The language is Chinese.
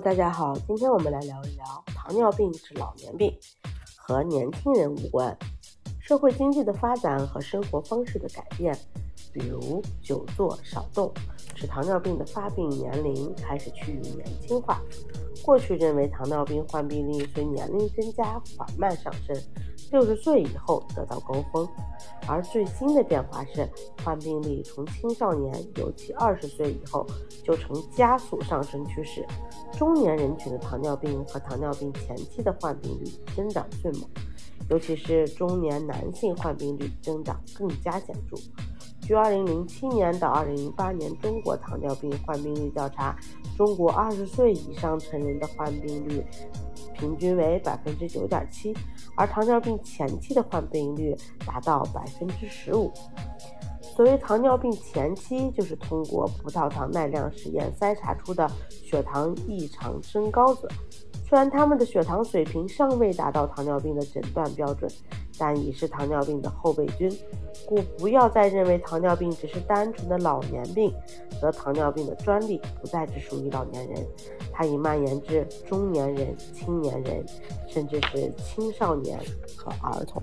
大家好，今天我们来聊一聊糖尿病是老年病，和年轻人无关。社会经济的发展和生活方式的改变，比如久坐少动，使糖尿病的发病年龄开始趋于年轻化。过去认为糖尿病患病率随年龄增加缓慢上升，六十岁以后得到高峰。而最新的变化是，患病率从青少年，尤其二十岁以后，就呈加速上升趋势。中年人群的糖尿病和糖尿病前期的患病率增长迅猛，尤其是中年男性患病率增长更加显著。据2007年到2008年中国糖尿病患病率调查，中国20岁以上成人的患病率平均为9.7%，而糖尿病前期的患病率达到15%。所谓糖尿病前期，就是通过葡萄糖耐量实验筛查出的血糖异常升高者。虽然他们的血糖水平尚未达到糖尿病的诊断标准，但已是糖尿病的后备军，故不要再认为糖尿病只是单纯的老年病，得糖尿病的专利不再只属于老年人，它已蔓延至中年人、青年人，甚至是青少年和儿童。